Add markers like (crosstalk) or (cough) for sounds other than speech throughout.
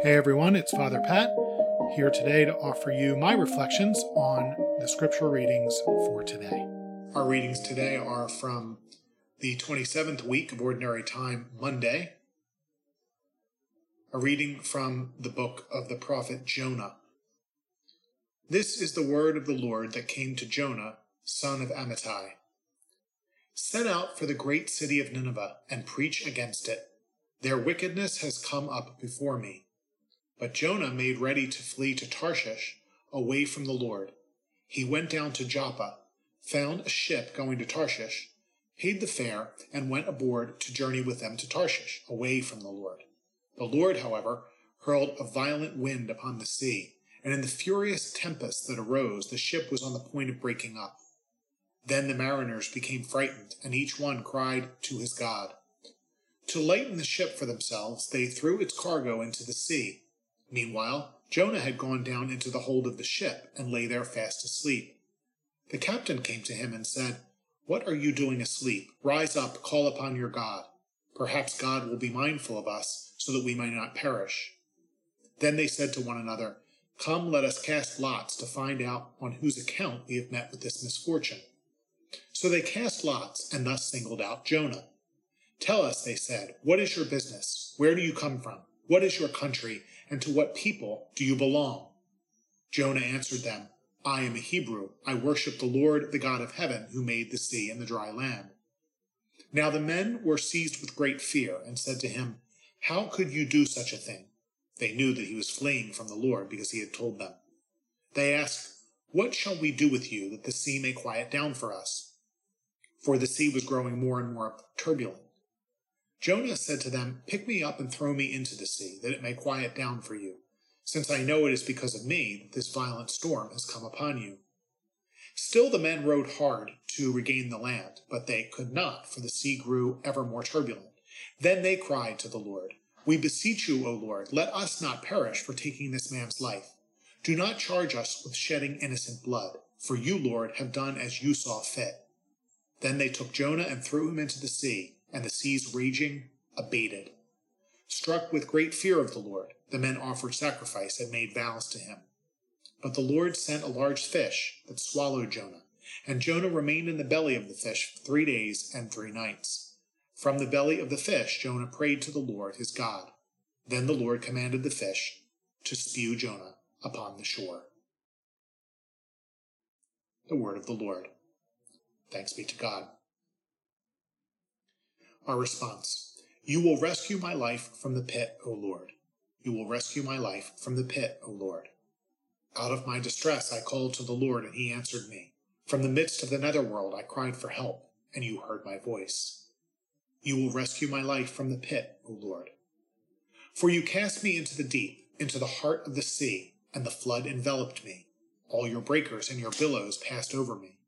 Hey everyone, it's Father Pat here today to offer you my reflections on the scripture readings for today. Our readings today are from the 27th week of Ordinary Time, Monday. A reading from the book of the prophet Jonah. This is the word of the Lord that came to Jonah, son of Amittai. Set out for the great city of Nineveh and preach against it. Their wickedness has come up before me. But Jonah made ready to flee to Tarshish, away from the Lord. He went down to Joppa, found a ship going to Tarshish, paid the fare, and went aboard to journey with them to Tarshish, away from the Lord. The Lord, however, hurled a violent wind upon the sea, and in the furious tempest that arose, the ship was on the point of breaking up. Then the mariners became frightened, and each one cried to his God. To lighten the ship for themselves, they threw its cargo into the sea. Meanwhile, Jonah had gone down into the hold of the ship and lay there fast asleep. The captain came to him and said, What are you doing asleep? Rise up, call upon your God. Perhaps God will be mindful of us, so that we may not perish. Then they said to one another, Come, let us cast lots to find out on whose account we have met with this misfortune. So they cast lots and thus singled out Jonah. Tell us, they said, what is your business? Where do you come from? What is your country? And to what people do you belong? Jonah answered them, I am a Hebrew. I worship the Lord, the God of heaven, who made the sea and the dry land. Now the men were seized with great fear and said to him, How could you do such a thing? They knew that he was fleeing from the Lord because he had told them. They asked, What shall we do with you that the sea may quiet down for us? For the sea was growing more and more turbulent. Jonah said to them, Pick me up and throw me into the sea, that it may quiet down for you, since I know it is because of me that this violent storm has come upon you. Still the men rowed hard to regain the land, but they could not, for the sea grew ever more turbulent. Then they cried to the Lord, We beseech you, O Lord, let us not perish for taking this man's life. Do not charge us with shedding innocent blood, for you, Lord, have done as you saw fit. Then they took Jonah and threw him into the sea and the seas raging abated. Struck with great fear of the Lord, the men offered sacrifice and made vows to him. But the Lord sent a large fish that swallowed Jonah, and Jonah remained in the belly of the fish three days and three nights. From the belly of the fish, Jonah prayed to the Lord his God. Then the Lord commanded the fish to spew Jonah upon the shore. The word of the Lord. Thanks be to God. Our response You will rescue my life from the pit, O Lord. You will rescue my life from the pit, O Lord. Out of my distress I called to the Lord, and he answered me. From the midst of the netherworld I cried for help, and you heard my voice. You will rescue my life from the pit, O Lord. For you cast me into the deep, into the heart of the sea, and the flood enveloped me. All your breakers and your billows passed over me.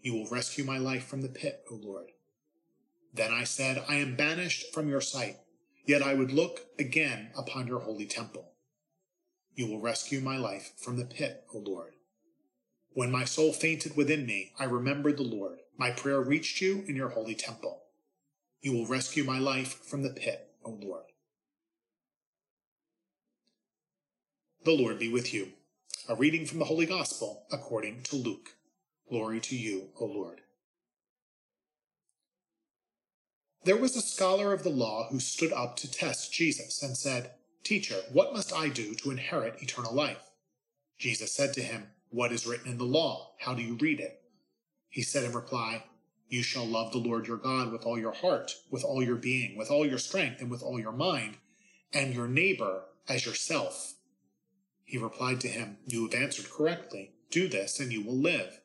You will rescue my life from the pit, O Lord. Then I said, I am banished from your sight, yet I would look again upon your holy temple. You will rescue my life from the pit, O Lord. When my soul fainted within me, I remembered the Lord. My prayer reached you in your holy temple. You will rescue my life from the pit, O Lord. The Lord be with you. A reading from the Holy Gospel according to Luke. Glory to you, O Lord. There was a scholar of the law who stood up to test Jesus and said, Teacher, what must I do to inherit eternal life? Jesus said to him, What is written in the law? How do you read it? He said in reply, You shall love the Lord your God with all your heart, with all your being, with all your strength, and with all your mind, and your neighbor as yourself. He replied to him, You have answered correctly. Do this, and you will live.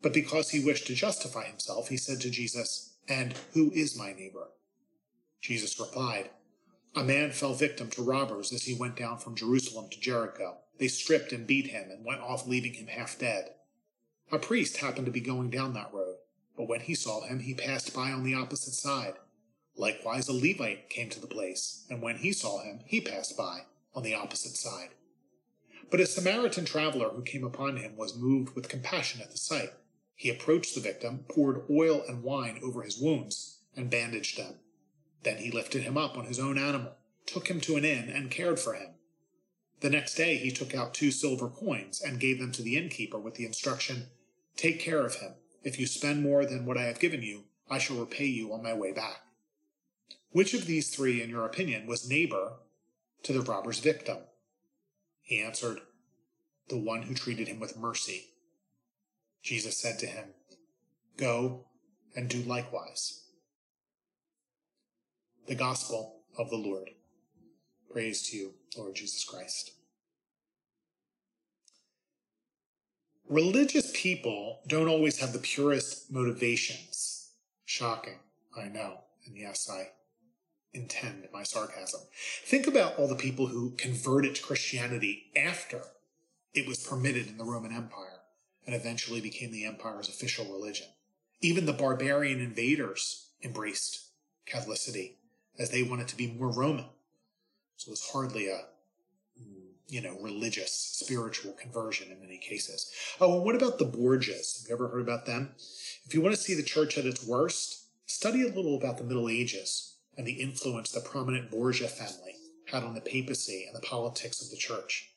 But because he wished to justify himself, he said to Jesus, and who is my neighbor? Jesus replied, A man fell victim to robbers as he went down from Jerusalem to Jericho. They stripped and beat him and went off, leaving him half dead. A priest happened to be going down that road, but when he saw him, he passed by on the opposite side. Likewise, a Levite came to the place, and when he saw him, he passed by on the opposite side. But a Samaritan traveler who came upon him was moved with compassion at the sight. He approached the victim, poured oil and wine over his wounds, and bandaged them. Then he lifted him up on his own animal, took him to an inn and cared for him. The next day he took out two silver coins and gave them to the innkeeper with the instruction, Take care of him. If you spend more than what I have given you, I shall repay you on my way back. Which of these three, in your opinion, was neighbor to the robber's victim? He answered, The one who treated him with mercy. Jesus said to him, Go and do likewise. The Gospel of the Lord. Praise to you, Lord Jesus Christ. Religious people don't always have the purest motivations. Shocking, I know. And yes, I intend my sarcasm. Think about all the people who converted to Christianity after it was permitted in the Roman Empire and eventually became the empire's official religion. Even the barbarian invaders embraced Catholicity as they wanted to be more Roman. So it was hardly a you know, religious, spiritual conversion in many cases. Oh, and what about the Borgias? Have you ever heard about them? If you want to see the church at its worst, study a little about the Middle Ages and the influence the prominent Borgia family had on the papacy and the politics of the church.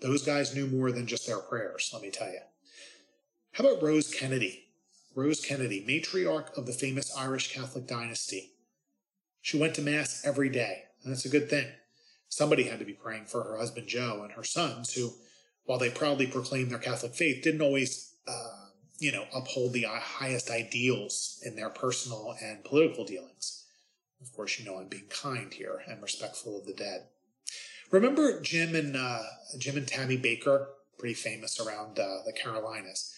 Those guys knew more than just their prayers, let me tell you. How about Rose Kennedy? Rose Kennedy, matriarch of the famous Irish Catholic dynasty. She went to Mass every day, and that's a good thing. Somebody had to be praying for her husband Joe and her sons, who, while they proudly proclaimed their Catholic faith, didn't always, uh, you know, uphold the highest ideals in their personal and political dealings. Of course, you know I'm being kind here and respectful of the dead. Remember Jim and uh, Jim and Tammy Bakker, pretty famous around uh, the Carolinas.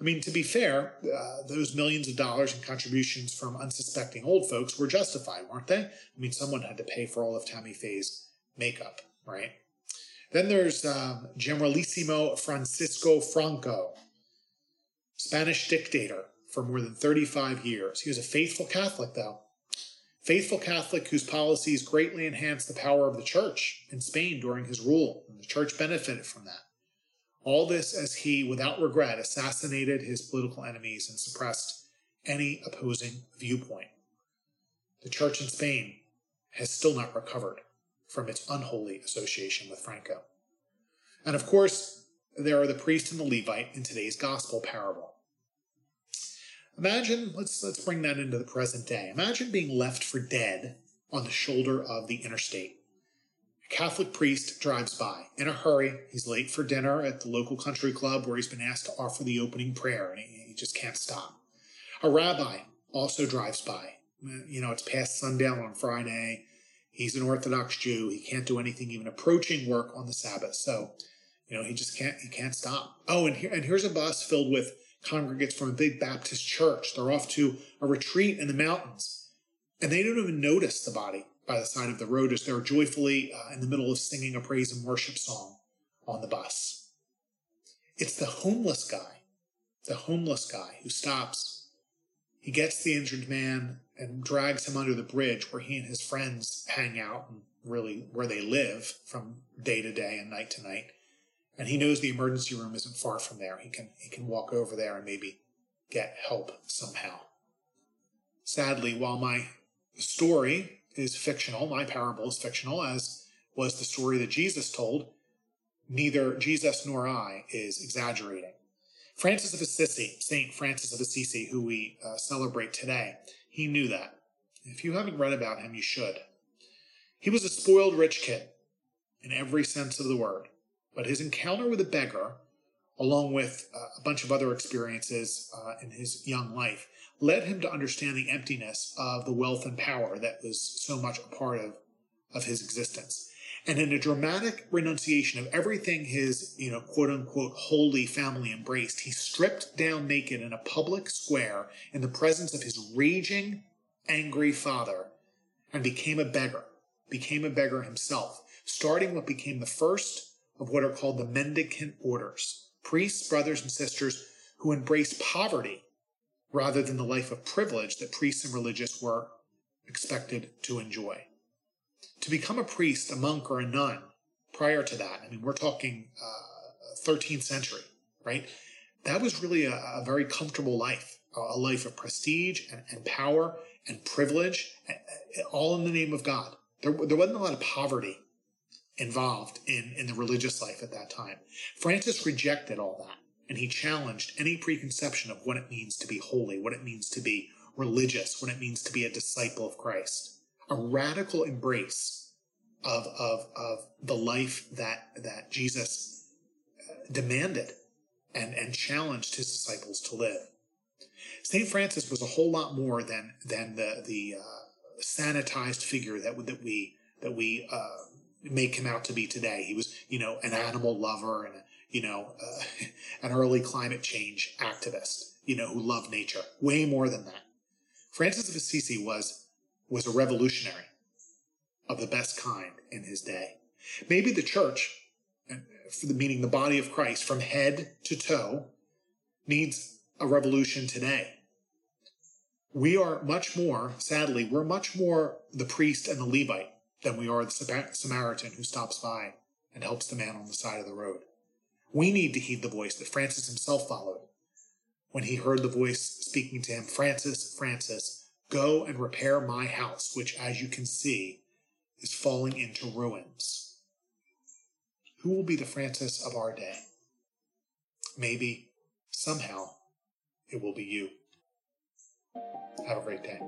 I mean, to be fair, uh, those millions of dollars in contributions from unsuspecting old folks were justified, weren't they? I mean, someone had to pay for all of Tammy Faye's makeup, right? Then there's um, Generalissimo Francisco Franco, Spanish dictator for more than 35 years. He was a faithful Catholic, though. Faithful Catholic whose policies greatly enhanced the power of the church in Spain during his rule, and the church benefited from that. All this as he, without regret, assassinated his political enemies and suppressed any opposing viewpoint. The church in Spain has still not recovered from its unholy association with Franco. And of course, there are the priest and the Levite in today's gospel parable. Imagine, let's, let's bring that into the present day. Imagine being left for dead on the shoulder of the interstate. Catholic priest drives by in a hurry. He's late for dinner at the local country club where he's been asked to offer the opening prayer, and he, he just can't stop. A rabbi also drives by. You know, it's past sundown on Friday. He's an Orthodox Jew. He can't do anything even approaching work on the Sabbath. So, you know, he just can't he can't stop. Oh, and here and here's a bus filled with congregates from a big Baptist church. They're off to a retreat in the mountains. And they don't even notice the body by the side of the road as they're joyfully uh, in the middle of singing a praise and worship song on the bus. It's the homeless guy, the homeless guy who stops. He gets the injured man and drags him under the bridge where he and his friends hang out and really where they live from day to day and night to night. And he knows the emergency room isn't far from there. He can he can walk over there and maybe get help somehow. Sadly, while my story is fictional, my parable is fictional, as was the story that Jesus told, neither Jesus nor I is exaggerating. Francis of Assisi, Saint Francis of Assisi, who we uh, celebrate today, he knew that. If you haven't read about him, you should. He was a spoiled rich kid in every sense of the word, but his encounter with a beggar, along with uh, a bunch of other experiences uh, in his young life, led him to understand the emptiness of the wealth and power that was so much a part of, of his existence. And in a dramatic renunciation of everything his, you know, quote unquote, holy family embraced, he stripped down naked in a public square in the presence of his raging, angry father and became a beggar, became a beggar himself, starting what became the first of what are called the mendicant orders, priests, brothers, and sisters who embraced poverty rather than the life of privilege that priests and religious were expected to enjoy to become a priest, a monk, or a nun prior to that, I mean, we're talking uh, 13th century, right? That was really a, a very comfortable life, a life of prestige and, and power and privilege, all in the name of God. There, there wasn't a lot of poverty involved in, in the religious life at that time. Francis rejected all that and he challenged any preconception of what it means to be holy, what it means to be religious, what it means to be a disciple of Christ. A radical embrace of, of, of the life that, that Jesus uh, demanded and, and challenged his disciples to live. St. Francis was a whole lot more than, than the, the uh, sanitized figure that, that we, that we uh, make him out to be today. He was, you know, an animal lover and you know, uh, (laughs) an early climate change activist, you know, who loved nature. Way more than that. Francis of Assisi was was a revolutionary of the best kind in his day. Maybe the church, the meaning the body of Christ, from head to toe, needs a revolution today. We are much more, sadly, we're much more the priest and the Levite than we are the Samaritan who stops by and helps the man on the side of the road. We need to heed the voice that Francis himself followed when he heard the voice speaking to him Francis, Francis, go and repair my house, which, as you can see, is falling into ruins. Who will be the Francis of our day? Maybe, somehow, it will be you. Have a great day.